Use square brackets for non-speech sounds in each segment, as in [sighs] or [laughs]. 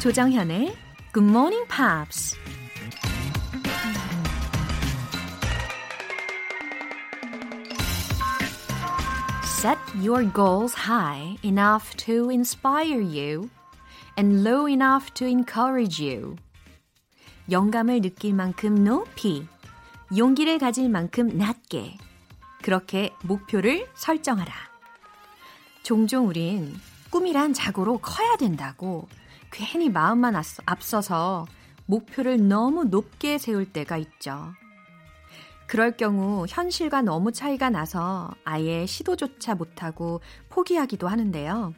조정현의 Good Morning Pops. Set your goals high enough to inspire you and low enough to encourage you. 영감을 느낄 만큼 높이, 용기를 가질 만큼 낮게, 그렇게 목표를 설정하라. 종종 우린 꿈이란 자고로 커야 된다고 괜히 마음만 앞서서 목표를 너무 높게 세울 때가 있죠. 그럴 경우 현실과 너무 차이가 나서 아예 시도조차 못하고 포기하기도 하는데요.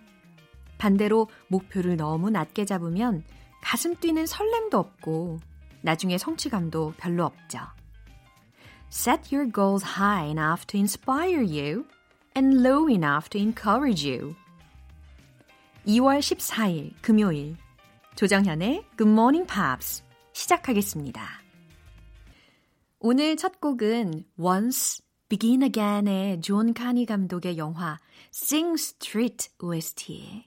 반대로 목표를 너무 낮게 잡으면 가슴 뛰는 설렘도 없고 나중에 성취감도 별로 없죠. Set your goals high enough to inspire you and low enough to encourage you. 2월 14일 금요일 조정현의 Good Morning Pops 시작하겠습니다. 오늘 첫 곡은 Once Begin Again의 존 카니 감독의 영화 Sing Street OST의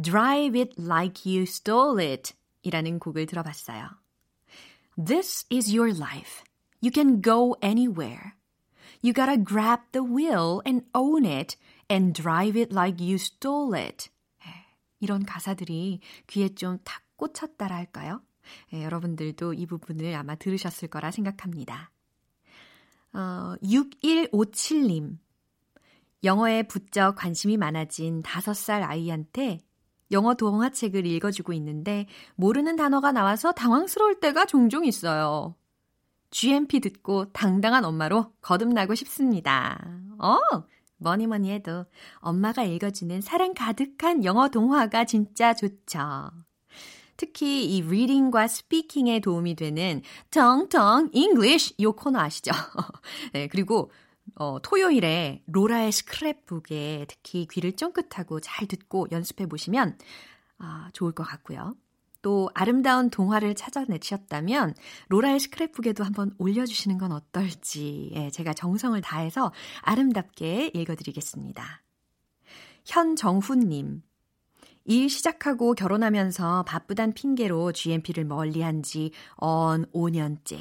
Drive It Like You Stole It 이라는 곡을 들어봤어요. This is your life. You can go anywhere. You gotta grab the wheel and own it and drive it like you stole it. 이런 가사들이 귀에 좀 탁 꽂혔다라 할까요? 예, 여러분들도 이 부분을 아마 들으셨을 거라 생각합니다. 어, 6157님. 영어에 부쩍 관심이 많아진 5살 아이한테 영어 동화책을 읽어주고 있는데 모르는 단어가 나와서 당황스러울 때가 종종 있어요. GMP 듣고 당당한 엄마로 거듭나고 싶습니다. 어, 뭐니 뭐니 해도 엄마가 읽어주는 사랑 가득한 영어 동화가 진짜 좋죠. 특히 이 리딩과 스피킹에 도움이 되는 텅텅 English 요 코너 아시죠? [laughs] 네, 그리고 어, 토요일에 로라의 스크랩북에 특히 귀를 쫑긋하고 잘 듣고 연습해 보시면 아, 좋을 것 같고요. 또 아름다운 동화를 찾아내셨다면 로라의 스크랩북에도 한번 올려주시는 건 어떨지 예, 제가 정성을 다해서 아름답게 읽어드리겠습니다. 현정훈님. 일 시작하고 결혼하면서 바쁘단 핑계로 GMP를 멀리한 지 언 5년째.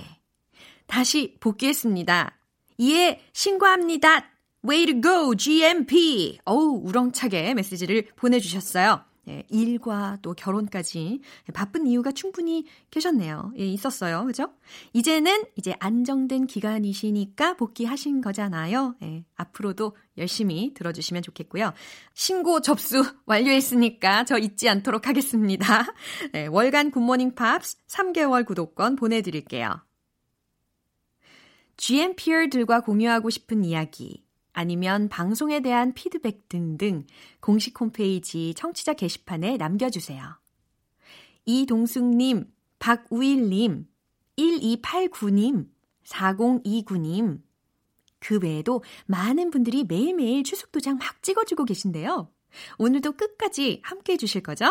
다시 복귀했습니다. 이에 신고합니다. Way to go, GMP! 어우, 우렁차게 메시지를 보내주셨어요. 예, 일과 또 결혼까지 바쁜 이유가 충분히 계셨네요. 예, 있었어요. 그죠? 이제는 이제 안정된 기간이시니까 복귀하신 거잖아요. 예, 앞으로도 열심히 들어주시면 좋겠고요. 신고 접수 [laughs] 완료했으니까 저 잊지 않도록 하겠습니다. 예, 월간 굿모닝 팝스 3개월 구독권 보내드릴게요. GMPR들과 공유하고 싶은 이야기, 아니면 방송에 대한 피드백 등등 공식 홈페이지 청취자 게시판에 남겨주세요. 이동숙님, 박우일님, 1289님, 4029님, 그 외에도 많은 분들이 매일매일 추석 도장 막 찍어주고 계신데요. 오늘도 끝까지 함께 해주실 거죠?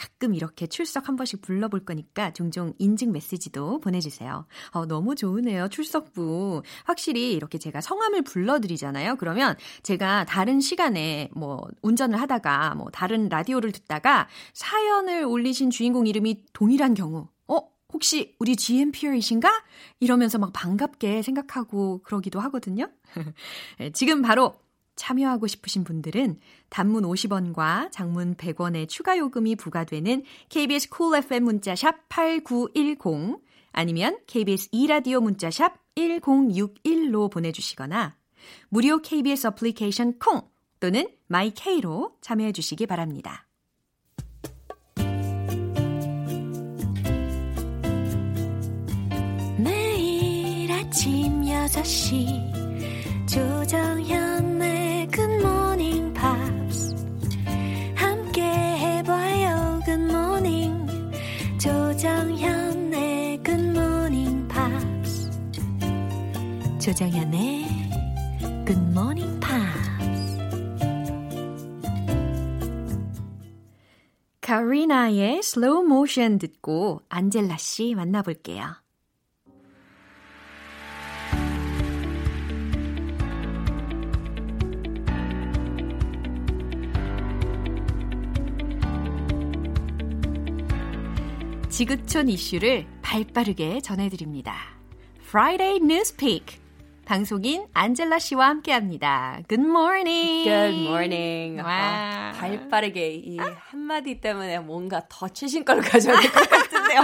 가끔 이렇게 출석 한 번씩 불러볼 거니까 종종 인증 메시지도 보내주세요. 어, 너무 좋으네요. 출석부. 확실히 이렇게 제가 성함을 불러드리잖아요. 그러면 제가 다른 시간에 뭐 운전을 하다가 뭐 다른 라디오를 듣다가 사연을 올리신 주인공 이름이 동일한 경우. 어? 혹시 우리 GMPR이신가? 이러면서 막 반갑게 생각하고 그러기도 하거든요. 네, [laughs] 지금 바로 참여하고 싶으신 분들은 단문 50원과 장문 100원의 추가 요금이 부과되는 KBS 쿨 cool FM 문자샵 8910 아니면 KBS 2라디오 문자샵 1061로 보내주시거나 무료 KBS 어플리케이션 콩 또는 마이케이로 참여해 주시기 바랍니다. 매일 아침 6시 조정현 조정현의 Good Morning Pops. 카리나의 Slow Motion 듣고 안젤라 씨 만나볼게요. 지구촌 이슈를 발빠르게 전해드립니다. Friday Newspeak. 방송인 안젤라 씨와 함께합니다. Good morning. Good morning. 와. 아, 발빠르게 이 한마디 때문에 뭔가 더 최신 걸 가져야 될 것 같은데요.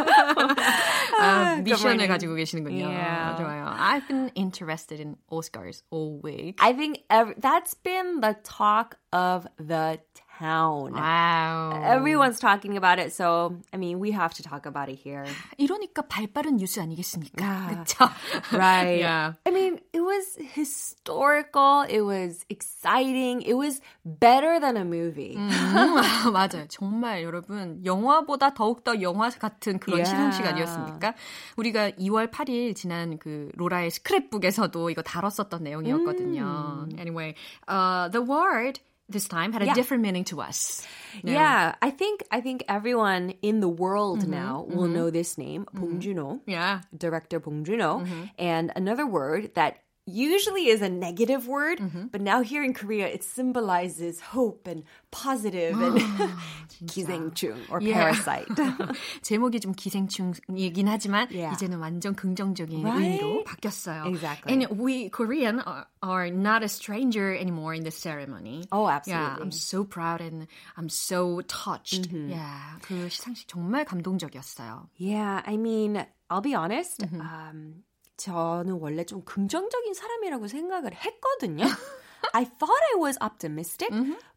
아, 미션을 가지고 계시는군요. Yeah. 좋아요. I've been interested in Oscars all week. I think ev- that's been the talk of the town. Wow. Everyone's talking about it, so I mean, we have to talk about it here. 이러니까 발빠른 뉴스 아니겠습니까? 아, 그쵸? Right. Yeah. I mean, it was historical. It was exciting. It was better than a movie. 음, 맞아요. 정말 여러분 영화보다 더욱더 영화 같은 그런 Yeah. 시상 시간이었습니까? 우리가 2월 8일 지난 그 로라의 스크랩북에서도 이거 다뤘었던 내용이었거든요. Anyway, uh, the word this time had a Yeah. different meaning to us. 네. Yeah, I think I think everyone in the world mm-hmm. now will mm-hmm. know this name, mm-hmm. Bong Joon-ho, Yeah. director Bong Joon-ho, and another word that usually is a negative word, but now here in Korea it symbolizes hope and positive and [gasps] [laughs] 기생충 or Yeah. parasite. [laughs] 제목이 좀 기생충이긴 하지만 Yeah. 이제는 완전 긍정적인 Right? 의미로 바뀌었어요. Exactly. And we Korean are, are not a stranger anymore in this ceremony. Oh, Yeah, absolutely. I'm so proud and I'm so touched. Yeah, 그 시상식 정말 감동적이었어요. Yeah, I mean, I'll be honest. Um, 저는 원래 좀 긍정적인 사람이라고 생각을 했거든요. I thought I was optimistic,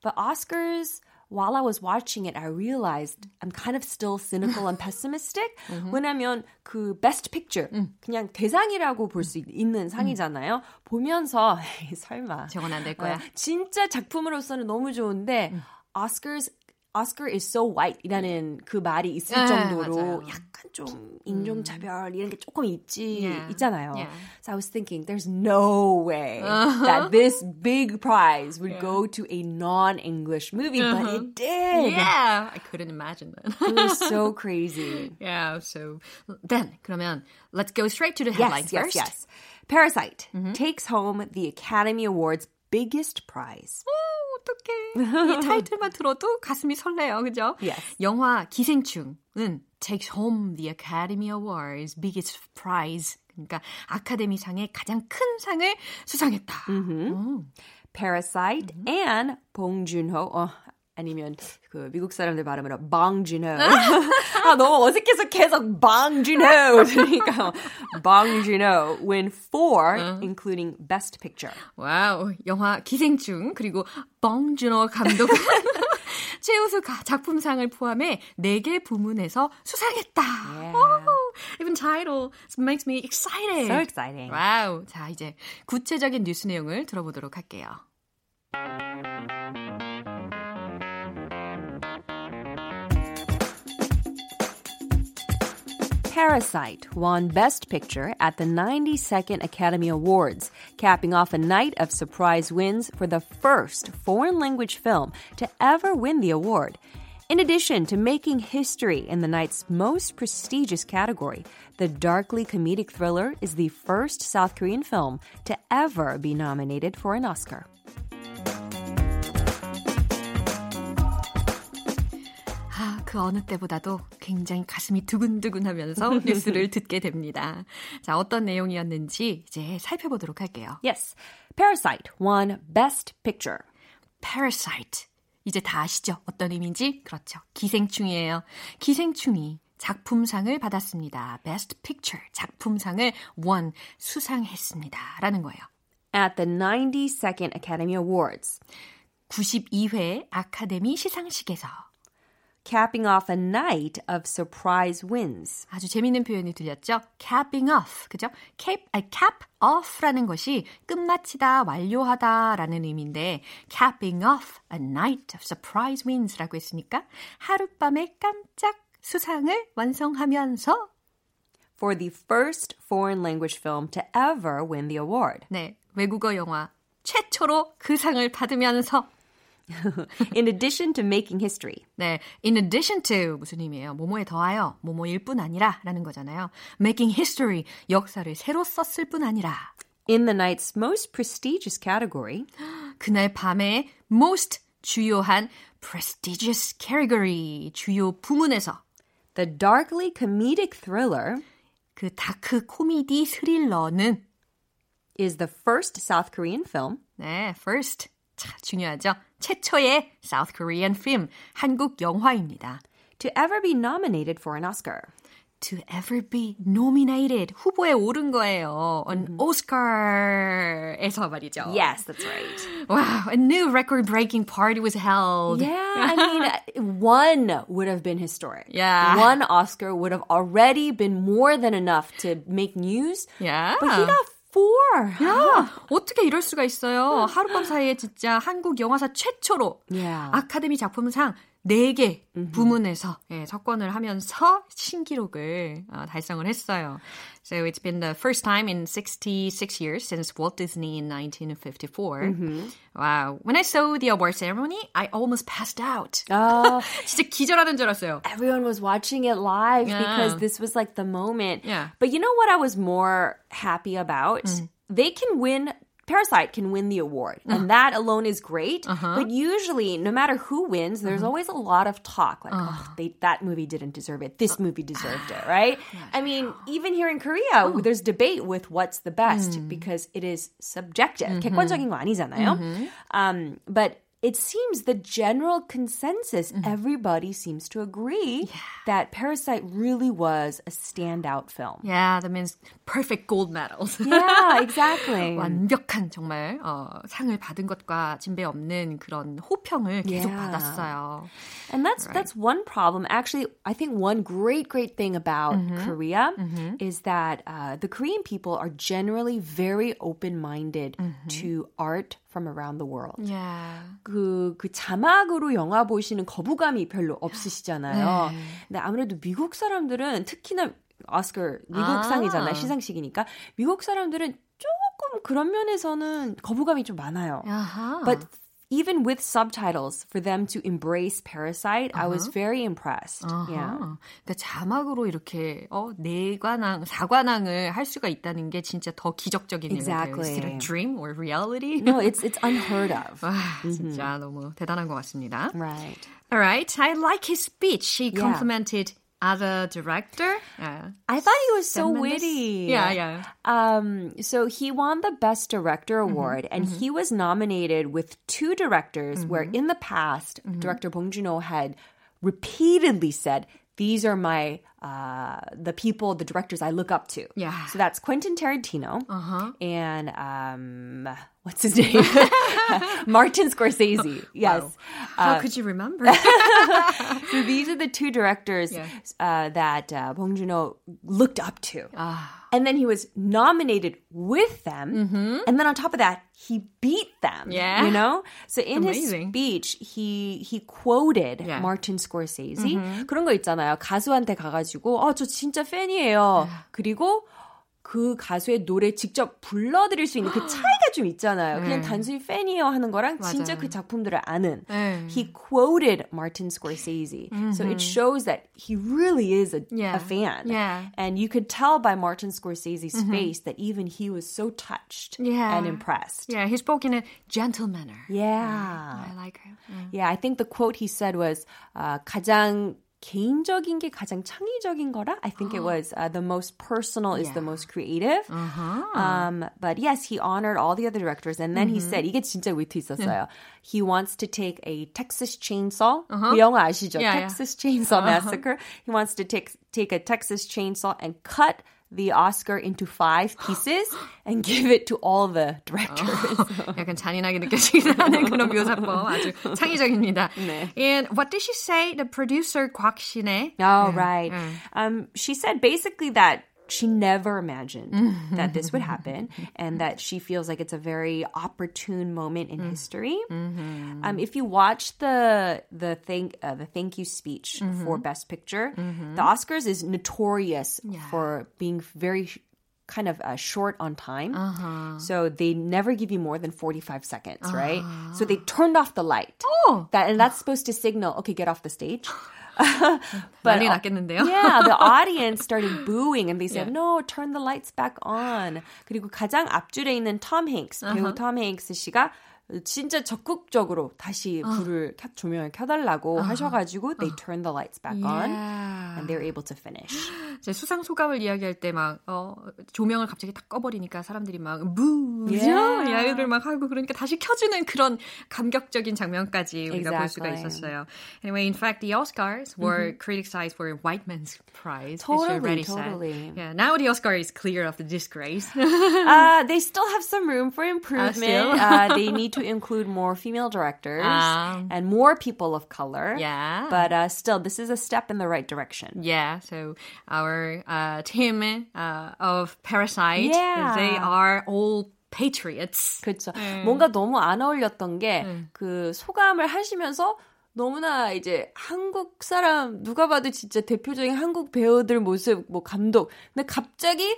but Oscars, while I was watching it, I realized I'm kind of still cynical and pessimistic. 왜냐면 그 Best Picture, 그냥 대상이라고 볼 수 있는 상이잖아요. 보면서 에이, 설마 저건 안 될 거야. 어, 진짜 작품으로서는 너무 좋은데 Oscars Oscar is so white이라는 그 말이 있을 네, 정도로 맞아요. 약간 좀 인종차별 이런 게 조금 있지 Yeah. 있잖아요. Yeah. So I was thinking, there's no way that [laughs] this big prize would go to a non-English movie, but it did. Yeah, I couldn't imagine that. It was so crazy. [laughs] yeah, so then 그러면 let's go straight to the headlines yes, first. yes, yes. Parasite takes home the Academy Awards biggest prize. 오, 어떡해. 이 타이틀만 들어도 가슴이 설레요. 그죠? Yes. 영화 기생충은 takes home the Academy Awards biggest prize. 그러니까 아카데미상의 가장 큰 상을 수상했다. 오. Parasite and Bong Joon-ho. 어, 아니면 그 미국 사람들 발음으로 Joon-ho. 아 너무 어색해서 계속 Joon-ho 그러니까 Joon-ho win four, including Best Picture. 와우, 영화 기생충 그리고 뻥준호 감독 최우수 가- 작품상을 포함해 4개 부문에서 수상했다. Yeah. 오, even title makes me excited. So exciting. 와우. 자, 이제 구체적인 뉴스 내용을 들어보도록 할게요. Parasite won Best Picture at the 92nd Academy Awards, capping off a night of surprise wins for the first foreign language film to ever win the award. In addition to making history in the night's most prestigious category, the darkly comedic thriller is the first South Korean film to ever be nominated for an Oscar. 그 어느 때보다도 굉장히 가슴이 두근두근 하면서 [laughs] 뉴스를 듣게 됩니다. 자, 어떤 내용이었는지 이제 살펴보도록 할게요. Yes, Parasite won Best Picture. Parasite. 이제 다 아시죠? 어떤 의미인지? 그렇죠. 기생충이에요. 기생충이 작품상을 받았습니다. Best Picture. 작품상을 원 수상했습니다. 라는 거예요. At the 92nd Academy Awards, 92회 아카데미 시상식에서 capping off a night of surprise wins. 아주 재밌는 표현이 들렸죠? capping off. 그죠? cap, 아, cap off라는 것이 끝마치다, 완료하다라는 의미인데 capping off a night of surprise wins라고 했으니까 하룻밤에 깜짝 수상을 완성하면서 For the first foreign language film to ever win the award. 네, 외국어 영화 최초로 그 상을 받으면서 [laughs] In addition to making history. 네, in addition to 무슨 의미예요? 뭐뭐에 더하여 뭐뭐일 뿐 아니라 라는 거잖아요. making history, 역사를 새로 썼을 뿐 아니라 In the night's most prestigious category, [gasps] 그날 밤에 most 주요한 prestigious category, 주요 부문에서 The darkly comedic thriller 그 다크 코미디 스릴러는 is the first South Korean film 네, first. 자, 중요하죠. 최초의 South Korean film, 한국 영화입니다. to ever be nominated for an Oscar. To ever be nominated. 후보에 오른 거예요. On Oscar에서 말이죠. Yes, that's right. Wow, a new record-breaking party was held. Yeah, I mean, one would have been historic. Yeah. One Oscar would have already been more than enough to make news. Yeah. But he got four. 야, 어떻게 이럴 수가 있어요. 하룻밤 사이에 진짜 한국 영화사 최초로 Yeah. 아카데미 작품상 4개 부문에서 예, 석권을 하면서 신기록을 어, 달성을 했어요. So it's been the first time in 66 years since Walt Disney in 1954. Wow. When I saw the award ceremony, I almost passed out. Oh, [laughs] 진짜 기절하는 줄 알았어요. everyone was watching it live Yeah. because this was like the moment. Yeah. But you know what I was more happy about? They can win. Parasite can win the award, and that alone is great. But usually, no matter who wins, there's always a lot of talk like, "Oh, they, that movie didn't deserve it. This movie [sighs] deserved it." Right? I mean, even here in Korea, there's debate with what's the best because it is subjective. 객관적인 거 아니잖아요. Um, but it seems the general consensus, everybody seems to agree that Parasite really was a standout film. Yeah, that means perfect gold medals. Yeah, [laughs] exactly. 완벽한 정말 어, 상을 받은 것과 진배 없는 그런 호평을 계속 Yeah. 받았어요. And that's that's one problem. Actually, I think one great great thing about Korea is that uh, the Korean people are generally very open minded to art from around the world. Yeah. 그, 그 자막으로 영화 보시는 거부감이 별로 없으시잖아요. 근데 아무래도 미국 사람들은 특히나 오스카 미국상이잖아요. 아. 시상식이니까. 미국 사람들은 조금 그런 면에서는 거부감이 좀 많아요. 아하. But even with subtitles, for them to embrace Parasite, I was very impressed. Yeah. 아하. 그러니까 자막으로 이렇게 어, 네관왕, 사관왕을 할 수가 있다는 게 진짜 더 기적적인 Exactly. 일이에요. Is it a dream or reality? No, it's it's unheard of. [laughs] 와, 진짜 너무 대단한 것 같습니다. Right. All right, I like his speech. He Yeah. other director. Yeah. I thought he was so witty. Yeah, yeah. Um, so he won the Best Director mm-hmm, award, and mm-hmm. he was nominated with two directors. Where mm-hmm. in the past, director Bong Joon-ho had repeatedly said, "These are my uh, the people, the directors I look up to." Yeah. So that's Quentin Tarantino and um, what's his name? [laughs] Martin Scorsese. [laughs] Yes. How could you remember? [laughs] So these are the two directors Yeah. uh, that uh, Bong Joon-ho looked up to. And then he was nominated with them. And then on top of that, he beat them. Yeah. You know? So in Amazing. his speech, he he quoted Yeah. Martin Scorsese. 그런 거 있잖아요. 가수한테 가가지고, 어, 저 진짜 팬이에요. 그리고 그 가수의 노래 직접 불러드릴 수 있는 그 차이가 좀 있잖아요. 그냥 단순히 팬이에요 하는 거랑 진짜 맞아요. 그 작품들을 아는. 네. He quoted Martin Scorsese. So it shows that he really is a, Yeah. a fan. Yeah. And you could tell by Martin Scorsese's face that even he was so touched Yeah. and impressed. yeah, he spoke in a gentle manner. Yeah. I like him. Yeah, I think the quote he said was uh, 가장 개인적인 게 가장 창의적인 거라. I think it was uh, the most personal is the most creative. Um, but yes, he honored all the other directors, and then he said 이게 진짜 위트 있었어요. He wants to take a Texas Chainsaw. 그 영화 아시죠? Yeah, yeah. Texas Chainsaw Massacre. He wants to take take a Texas chainsaw and cut the Oscar into five [gasps] pieces and give it to all the directors. [laughs] 약간 잔인하게 느껴지긴 하는 그런 묘사법 아주 [laughs] 창의적입니다. 네. And what did she say? The producer 곽신혜. Oh, right. Um, she said basically that she never imagined mm-hmm. that this would happen [laughs] and that she feels like it's a very opportune moment in mm-hmm. history. Mm-hmm. Um, if you watch the the thank uh, the thank you speech for Best Picture, the Oscars is notorious for being very kind of uh, short on time. Uh-huh. So they never give you more than 45 seconds, right? So uh-huh. they turned off the light. Oh. That and that's supposed to signal, okay, get off the stage. [gasps] [gasps] [gasps] [laughs] 난리 uh, 났겠는데요? yeah, the [laughs] audience started booing and they said, Yeah. no, turn the lights back on. 그리고 가장 앞줄에 있는 톰 행스, 배우 톰 행스 씨가 진짜 적극적으로 다시 불을 켜, 조명을 켜달라고 하셔가지고 they turn the lights back on and they're able to finish. 제 수상 소감을 이야기할 때 막 어, 조명을 갑자기 딱 꺼버리니까 사람들이 막 무죠 Yeah. 야유를 막 하고 그러니까 다시 켜주는 그런 감격적인 장면까지 우리가 볼 수가 Exactly. 있었어요. Anyway, in fact, the Oscars were criticized for white man's prize. Totally, already said. totally. Yeah, now the Oscar is clear of the disgrace. Uh, they still have some room for improvement. still? uh, they need to include more female directors Ah. and more people of color. Yeah. But uh, still, this is a step in the right direction. Yeah, so our uh, team uh, of Parasite, Yeah. they are all patriots. 그렇죠. 뭔가 너무 안 어울렸던 게그 소감을 하시면서 너무나 이제 한국 사람 누가 봐도 진짜 대표적인 한국 배우들 모습 뭐 감독. 근데 갑자기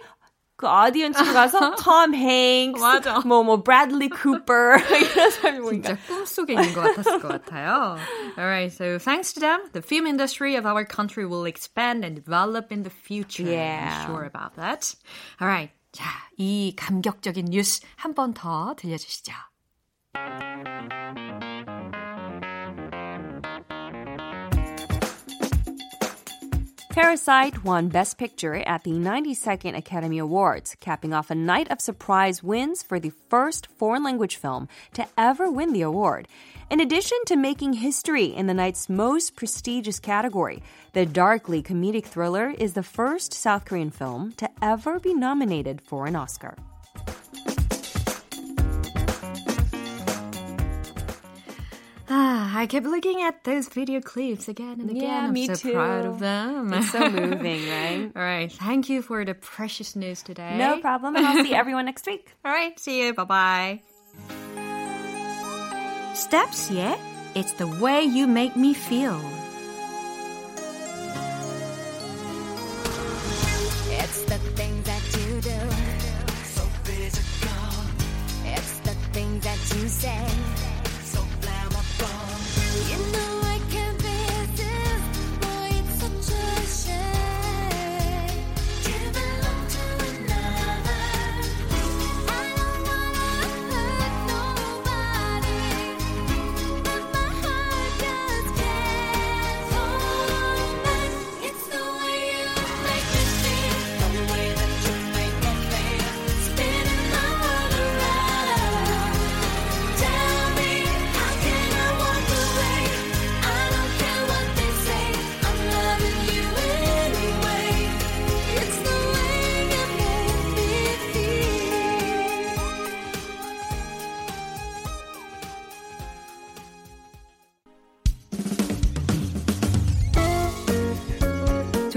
그 아디언스로 가서 톰 [laughs] 행스, 맞아. 뭐뭐 브래들리 쿠퍼 [laughs] 이런 사람이 보니까 진짜 꿈속에 있는 것 같았을 것 같아요. Alright, so thanks to them, the film industry of our country will expand and develop in the future. Yeah. I'm sure about that. Alright, 자, 이 감격적인 뉴스 한 번 더 들려주시죠. Parasite won Best Picture at the 92nd Academy Awards, capping off a night of surprise wins for the first foreign language film to ever win the award. In addition to making history in the night's most prestigious category, the darkly comedic thriller is the first South Korean film to ever be nominated for an Oscar. I kept looking at those video clips again and again. Yeah, I'm me so too. proud of them. It's so [laughs] moving, right? All right, thank you for the precious news today. No problem, and I'll see everyone next week. [laughs] All right, see you. Bye bye. Steps, yeah? It's the way you make me feel.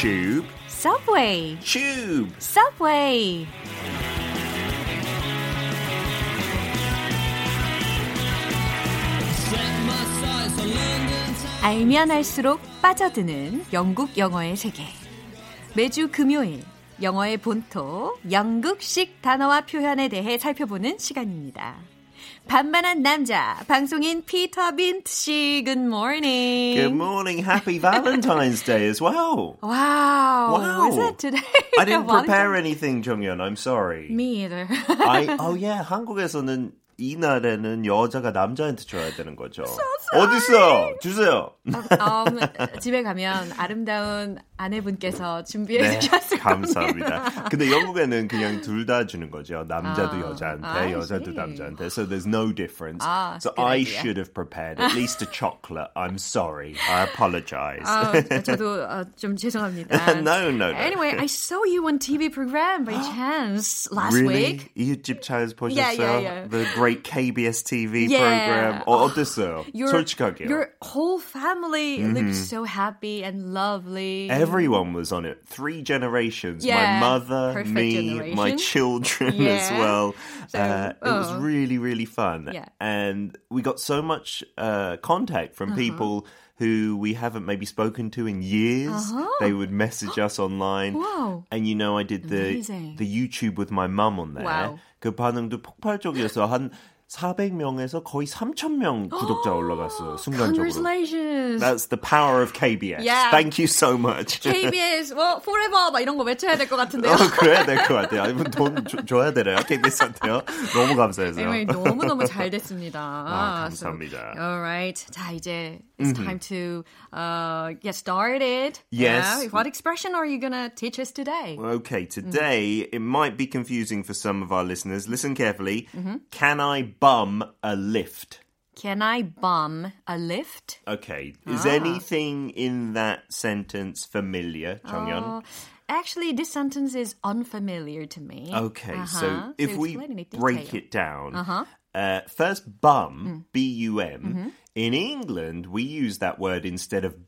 Tube. Subway, Tube. Subway. 알면 알수록 빠져드는 영국 영어의 세계. 매주 금요일 영어의 본토 영국식 단어와 표현에 대해 살펴보는 시간입니다. 반만한 남자 방송인 피터 빈트 씨, good morning. Good morning. Happy Valentine's Day as well. Wow, Wow. was it today? I didn't prepare [laughs] Valentine's- anything, 정연. I'm sorry. Me either. I, [laughs] oh yeah, 한국에서는 이 날에는 여자가 남자한테 줘야 되는 거죠. 어딨어? 주세요. um, 집에 가면 아름다운 아내분께서 준비해 네, 주셨을 감사합니다. 근데 영국에는 그냥 둘 다 주는 거죠. 남자도 아, 여자한테, I 여자도. 남자한테. So there's no difference. Ah, so I idea. should have prepared at least a chocolate. I'm sorry. I apologize. 아, 저도 어, 좀 죄송합니다. No, no, no. Anyway, I saw you on TV program by chance last really? week. 이웃집 잘 보셨어요? Yeah, yeah, yeah. The Great great KBS TV Yeah. program. 어, 어땠어요? Your, 솔직하게요. your whole family looked so happy and lovely. Everyone was on it. Three generations. Yeah, My mother, perfect me, my generation. children [laughs] Yeah. as well. So, uh, it was oh. really, really fun. Yeah. And we got so much uh, contact from Uh-huh. people who we haven't maybe spoken to in years. They would message us [gasps] online. Uh-huh. Wow. And you know, I did the Amazing. the YouTube with my mum on there. Wow. 그 반응도 폭발적이어서 한 400명에서 거의 3,000명 [gasps] 구독자 올라갔어요. 순간적으로. Congratulations. That's the power of KBS. Yeah. Thank you so much. [laughs] KBS, well, forever, 막 이런 거 외쳐야 될 것 같은데요. 어, 그래야 될 것 같아요. 아니면 돈 줘, 줘야 되나요? KBS한테요? 너무 감사해서요. Anyway, 너무너무 잘 됐습니다. 아, [laughs] 감사합니다. So, alright. 자, 이제 it's time to uh, get started. Yes. Yeah. What expression are you gonna teach us today? Okay, today it might be confusing for some of our listeners. Listen carefully. Mm-hmm. Can I bum a lift? Can I bum a lift? Okay, is Ah. anything in that sentence familiar, 정연? Uh, actually, this sentence is unfamiliar to me. Okay, Uh-huh. so if we explain in break detail. it down, Uh-huh. uh, first bum, Mm. B U M. Mm-hmm. In England, we use that word instead of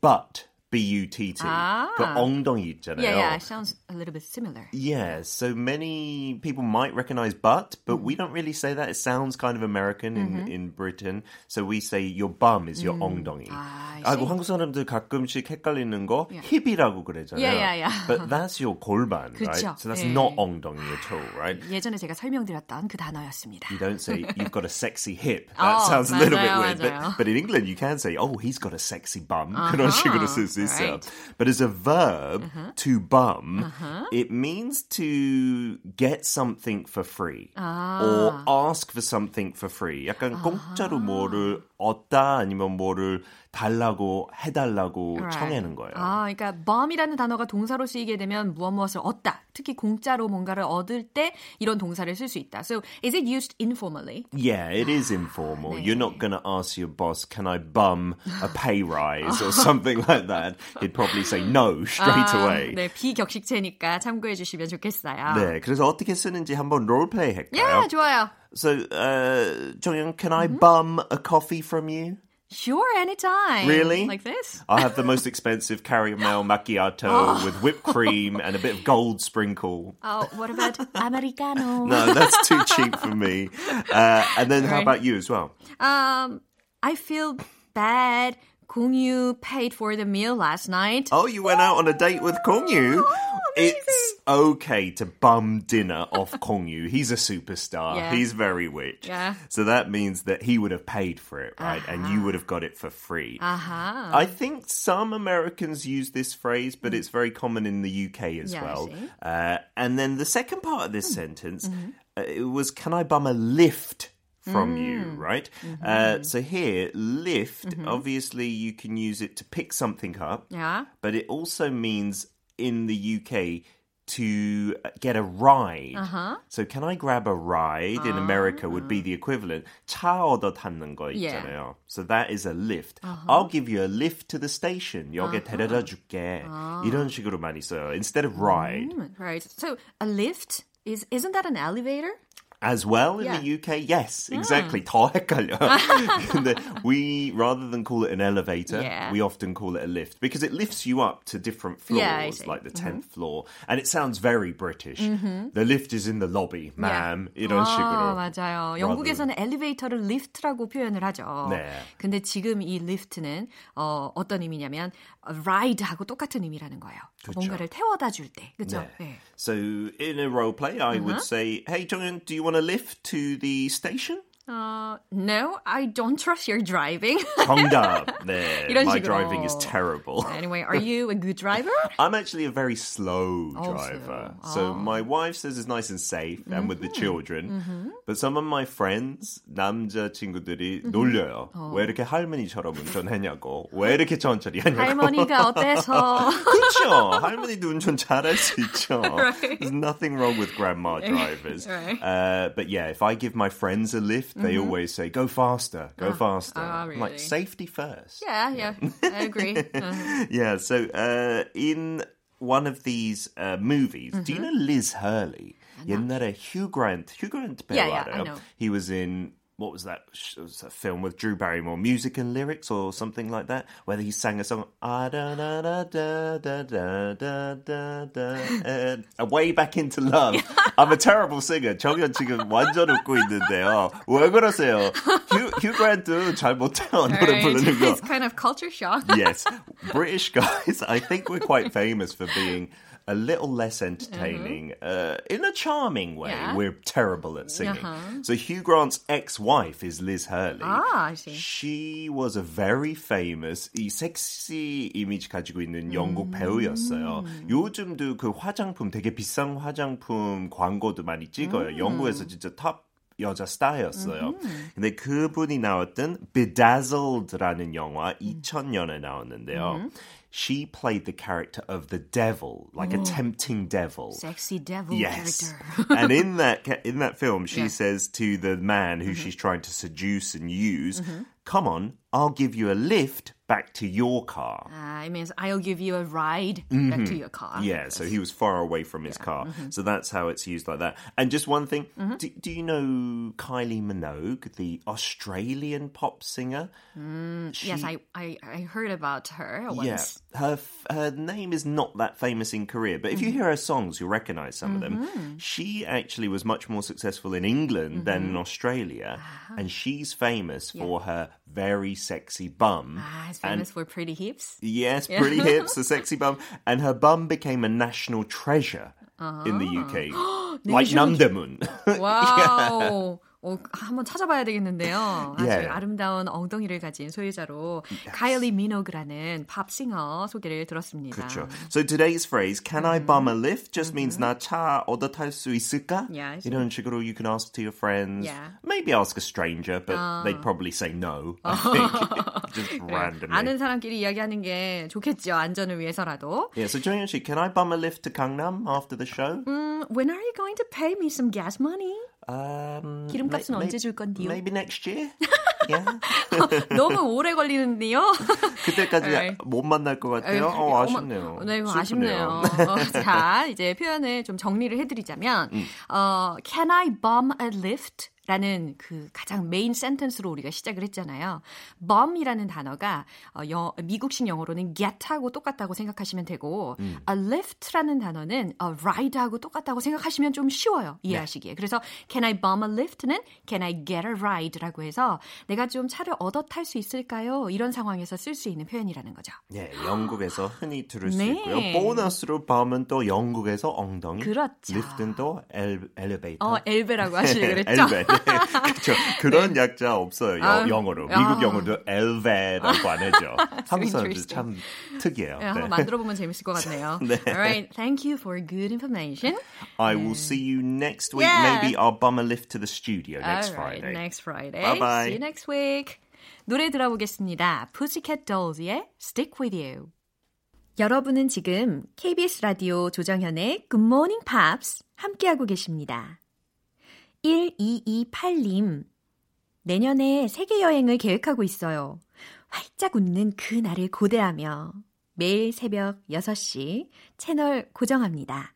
butt, B U T T. Ah. 그 엉덩이 있잖아요. Yeah, yeah, it sounds a little bit similar. Yeah, so many people might recognize butt, but Mm. we don't really say that. It sounds kind of American in, in Britain. So we say your bum is your 엉덩이. Mm-hmm. Ah, I 아이고 see. 한국 사람들 가끔씩 헷갈리는 거 힙이라고 그러잖아요. Yeah, yeah, yeah. But that's your 골반, right? 그쵸. So that's 예. not 엉덩이 at all, right? 예전에 제가 설명드렸던 그 단어였습니다. You don't say you've got a sexy hip. That Oh, sounds a little bit 맞아요, weird. But, 맞아요. but in England, you can say, "Oh, he's got a sexy bum." 그런 식으로 쓸 수 있어요. right. But as a verb, Uh-huh. to bum, it means to get something for free Ah. or ask for something for free. 약간 공짜로 뭐를 얻다 아니면 뭐를 달라고 해달라고 Right. 청하는 거예요. 아, 그러니까 bomb이라는 단어가 동사로 쓰이게 되면 무엇 무엇을 얻다. 특히 공짜로 뭔가를 얻을 때 이런 동사를 쓸 수 있다. So, is it used informally? Yeah, it is informal. 네. You're not going to ask your boss, can I bum a pay rise or something like that. He'd probably say no straight 아, away. 네, 비격식체니까 참고해 주시면 좋겠어요. 네, 그래서 어떻게 쓰는지 한번 롤플레이 할까요? Yeah, 좋아요. So, uh, 정영, can Mm-hmm. I bum a coffee from you? Sure, anytime. Really? Like this? I'll have the most expensive caramel [gasps] macchiato Oh. with whipped cream and a bit of gold sprinkle. Oh, what about americano? [laughs] No, that's too cheap for me. Uh, and then how about you as well? Um, I feel bad. Kongyu paid for the meal last night. Oh, you went out on a date with Kongyu. it's okay to bum dinner off [laughs] Kongyu. He's a superstar. Yeah. He's very rich. Yeah. So that means that he would have paid for it, right? And you would have got it for free. 아하. I think some Americans use this phrase, but it's very common in the UK as Mm. Yeah, well. Mm. Uh, and then the second part of this sentence, Mm-hmm. uh, it was, "Can I bum a lift?" From Mm. you, right? Mm-hmm. Uh, so here, lift, obviously, you can use it to pick something up, Yeah. but it also means in the UK to get a ride. Uh-huh. So can I grab a ride in America would be the equivalent. 차 얻어 타는 거 Yeah. 있잖아요. So that is a lift. I'll give you a lift to the station. 여기 데려다 줄게. 이런 식으로 많이 써요. Instead of ride. Right. So a lift is isn't that an elevator? As well in Yeah. the [laughs] [laughs] UK, yes, exactly. 더 헷갈려. 근데 we rather than call it an elevator, Yeah. we often call it a lift because it lifts you up to different floors, Yeah, I see. Mm-hmm. like the 10th floor, and it sounds very British. The lift is in the lobby, ma'am. 이런 아, 식으로. 맞아요. 영국에서는 엘리베이터를 리프트라고 표현을 하죠. 네. 근데 지금 이 리프트는 어, 어떤 의미냐면 ride하고 똑같은 의미라는 거예요. 뭔가를 태워다 줄 때. 그렇죠? 네. So in a role play, I would mm-hmm. say, "Hey, Jonghyun, do you want a lift to the station?" Uh, no, I don't trust your driving. [laughs] 정답. 네, [laughs] 이런 my 식으로. driving is terrible. [laughs] anyway, are you a good driver? I'm actually a very slow Oh, driver. slow. So my wife says it's nice and safe and with the Mm-hmm. children. But some of my friends, 남자 친구들이 놀려요. Oh. 왜 이렇게 할머니처럼 운전하냐고. 왜 이렇게 천천히 하냐고. 할머니가 어때서? 그렇죠. 할머니도 운전 잘할 수 있죠. Right. There's nothing wrong with grandma drivers. Right. Mm-hmm. Uh, but yeah, if I give my friends a lift, they always say, go faster, go faster. ah, I'm like, really? safety first. yeah, yeah, I agree. [laughs] Uh, Yeah, so uh, in one of these uh, movies, do you Mm-hmm. know Liz Hurley? 옛날에 Hugh Grant, Hugh Grant 배우 Yeah, yeah, I 알아요? know. He was in what was that? sh- was a film with Drew Barrymore, music and lyrics or something like that, where he sang a song. "Ah, da, da, da, da, da, da, da, da, da, and a way back into love. [laughs] I'm a terrible singer. 정연 지금 완전 웃고 있는데요. 왜 그러세요? 휴, 휴 그랜트 잘 못해요 노래 Alright, 부르는 거. It's kind of culture shock. yes, British guys, I think we're quite famous for being a little less entertaining uh, in a charming way. Yeah. We're terrible at singing. Uh-huh. So Hugh Grant's ex-wife is Liz Hurley. Ah, I see. She was a very famous 이 섹시 이미지 가지고 있는 영국 배우였어요. 요즘도 그 화장품 되게 비싼 화장품 광고도 많이 찍어요. 영국에서 진짜 탑 여자 스타였어요. 근데 그분이 나왔던 Bedazzled라는 영화 2000년에 나왔는데요. She played the character of the devil, like a tempting devil. Sexy devil Yes. character. and in [laughs] that in that film, she Yeah. says to the man who she's trying to seduce and use, Mm-hmm. "Come on, I'll give you a lift back to your car." Ah, it means I'll give you a ride back to your car. Mm-hmm. Yeah, so he was far away from his car. Mm-hmm. So that's how it's used like that. And just one thing, do, do you know Kylie Minogue, the Australian pop singer? She- Yes, I, I, I heard about her once. Yeah, her her name is not that famous in Korea, but if you Mm-hmm. hear her songs, you'll recognize some of them. She actually was much more successful in England than Mm-hmm. in Australia, Ah. and she's famous for her very sexy bum. Ah, it's and famous for pretty hips. Yes, pretty [laughs] hips, a sexy bum, and her bum became a national treasure in the UK, [gasps] like Namdaemun. 와우. [laughs] 어, 한번 찾아봐야 되겠는데요. 아주 Yeah. 아름다운 엉덩이를 가진 소유자로 카일리 미노그라는 팝 싱어 소개를 들었습니다. 그렇죠. So today's phrase, "Can I bum a lift?" just means 나차 얻어 탈 수 있을까? See. 이런 식으로 you can ask to your friends. Yeah. Maybe ask a stranger, but they'd probably say no. I think just randomly. 아는 사람끼리 이야기하는 게 좋겠죠. 안전을 위해서라도. Yeah. So 정현 씨, can I bum a lift to Gangnam after the show? 음, when are you going to pay me some gas money? Um, 기름값은 may- 언제 줄 건데요? Maybe next year. [laughs] yeah. [laughs] 너무 오래 걸리는데요. [laughs] 그때까지 Alright. 못 만날 것 같아요. 어, 어머, 아쉽네요. 네. 아쉽네요. 어, 자, 이제 표현을 좀 정리를 해드리자면, 음. 어, Can I bum a lift? 라는 그 가장 메인 센텐스로 우리가 시작을 했잖아요. bum이라는 단어가 어, 여, 미국식 영어로는 get하고 똑같다고 생각하시면 되고 음. a lift라는 단어는 a ride하고 똑같다고 생각하시면 좀 쉬워요. 네. 이해하시기에. 그래서 can I bum a lift는 can I get a ride라고 해서 내가 좀 차를 얻어 탈 수 있을까요? 이런 상황에서 쓸 수 있는 표현이라는 거죠. 네, 영국에서 [gasps] 흔히 들을 수 네. 있고요. 보너스로 밤은 또 영국에서 엉덩이, 그렇죠. 리프트는 또 엘, 엘리베이터. 어, 엘베라고 [laughs] 하시려 그랬죠? 엘베. 네, 그렇죠. 그런 약자 없어요. 여- 아, 영어로. 아. 미국 영어도 엘베라고 안 하죠. 한국 사람들. 참 특이해요. 네, 한번 만들어 보면 재밌을 것 같네요. 네. Alright, thank you for good information. I will see you next week. Yeah. Maybe I'll bum a lift to the studio next Alright, Friday. next Friday. Bye-bye. See you next week. 노래 들어보겠습니다. Pussycat Dolls의 Stick With You. 여러분은 지금 KBS 라디오 조정현의 Good Morning Pops 함께하고 계십니다. 1228님, 내년에 세계 여행을 계획하고 있어요. 활짝 웃는 그 날을 고대하며 매일 새벽 6시 채널 고정합니다.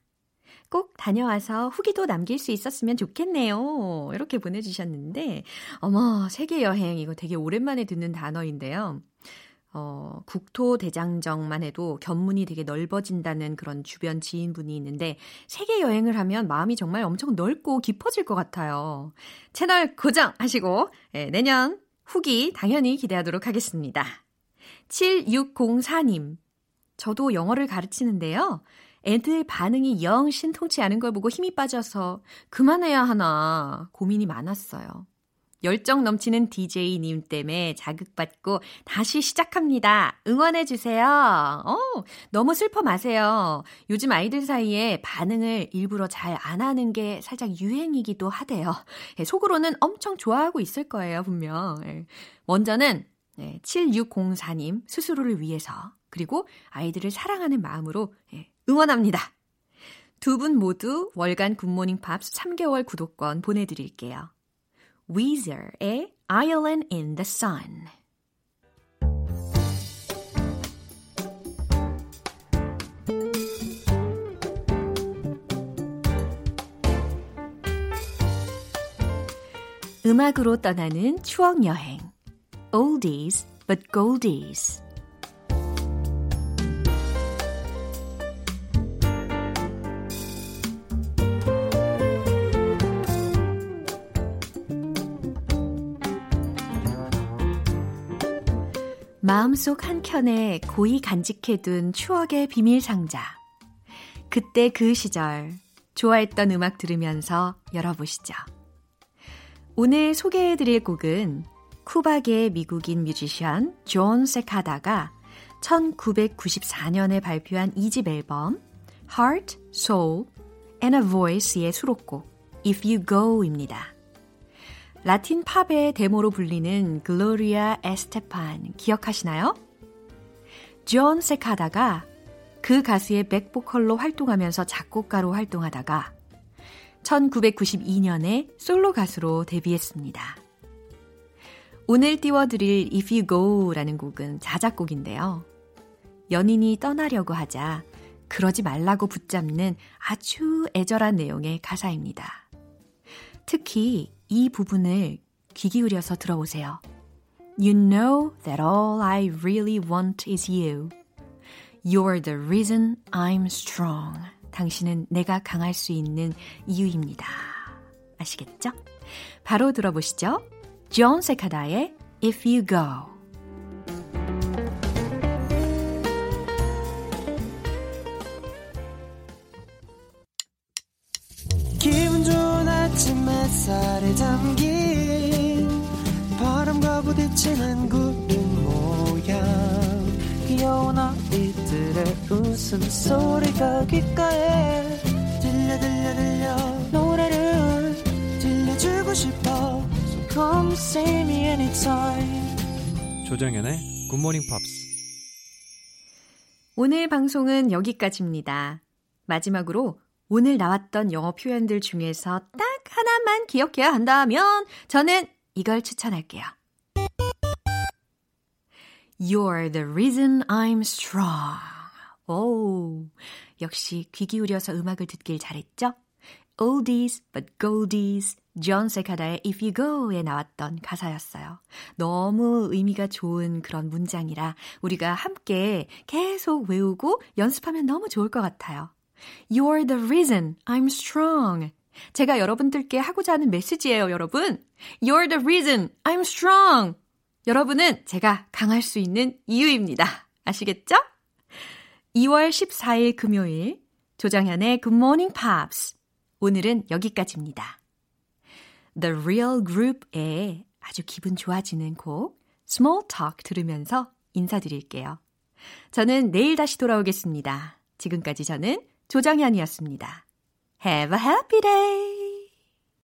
꼭 다녀와서 후기도 남길 수 있었으면 좋겠네요. 이렇게 보내주셨는데, 어머, 세계 여행, 이거 되게 오랜만에 듣는 단어인데요. 어, 국토대장정만 해도 견문이 되게 넓어진다는 그런 주변 지인분이 있는데, 세계 여행을 하면 마음이 정말 엄청 넓고 깊어질 것 같아요. 채널 고정 하시고, 예, 내년 후기 당연히 기대하도록 하겠습니다. 7604님, 저도 영어를 가르치는데요. 애들 반응이 영 신통치 않은 걸 보고 힘이 빠져서 그만해야 하나 고민이 많았어요. 열정 넘치는 DJ님 때문에 자극받고 다시 시작합니다. 응원해주세요. 어, 너무 슬퍼 마세요. 요즘 아이들 사이에 반응을 일부러 잘 안 하는 게 살짝 유행이기도 하대요. 예, 속으로는 엄청 좋아하고 있을 거예요, 분명. 예. 먼저는 네, 7604님 스스로를 위해서 그리고 아이들을 사랑하는 마음으로 예, 응원합니다. 두 분 모두 월간 굿모닝 팝스 3개월 구독권 보내드릴게요. Weezer의 Island in the Sun 음악으로 떠나는 추억 여행. Oldies but goldies. 마음속 한켠에 고이 간직해둔 추억의 비밀 상자. 그때 그 시절 좋아했던 음악 들으면서 열어보시죠. 오늘 소개해드릴 곡은 쿠바계 미국인 뮤지션 존 세카다가 1994년에 발표한 2집 앨범 Heart, Soul and a Voice의 수록곡 If You Go입니다. 라틴 팝의 대모로 불리는 글로리아 에스테판 기억하시나요? 존 세카다가 그 가수의 백보컬로 활동하면서 작곡가로 활동하다가 1992년에 솔로 가수로 데뷔했습니다. 오늘 띄워드릴 If You Go라는 곡은 자작곡인데요. 연인이 떠나려고 하자 그러지 말라고 붙잡는 아주 애절한 내용의 가사입니다. 특히 이 부분을 귀 기울여서 들어보세요. You know that all I really want is you. You're the reason I'm strong. 당신은 내가 강할 수 있는 이유입니다. 아시겠죠? 바로 들어보시죠. 존 세카다의 If You Go. 부딪히는 구름 모양. 귀여운 아이들의 웃음소리가 귓가에 들려 들려 들려. 노래를 들려주고 싶어. So come see me anytime. 조정연의 굿모닝 팝스 오늘 방송은 여기까지입니다. 마지막으로 오늘 나왔던 영어 표현들 중에서 딱 하나만 기억해야 한다면 저는 이걸 추천할게요. You're the reason I'm strong. 오, 역시 귀 기울여서 음악을 듣길 잘했죠? Oldies but goldies, 존 세카다의 If You Go에 나왔던 가사였어요. 너무 의미가 좋은 그런 문장이라 우리가 함께 계속 외우고 연습하면 너무 좋을 것 같아요. You're the reason I'm strong. 제가 여러분들께 하고자 하는 메시지예요, 여러분. You're the reason I'm strong. 여러분은 제가 강할 수 있는 이유입니다. 아시겠죠? 2월 14일 금요일 조정현의 Good Morning Pops. 오늘은 여기까지입니다. The Real Group의 아주 기분 좋아지는 곡 Small Talk 들으면서 인사드릴게요. 저는 내일 다시 돌아오겠습니다. 지금까지 저는 조정현이었습니다. Have a happy day!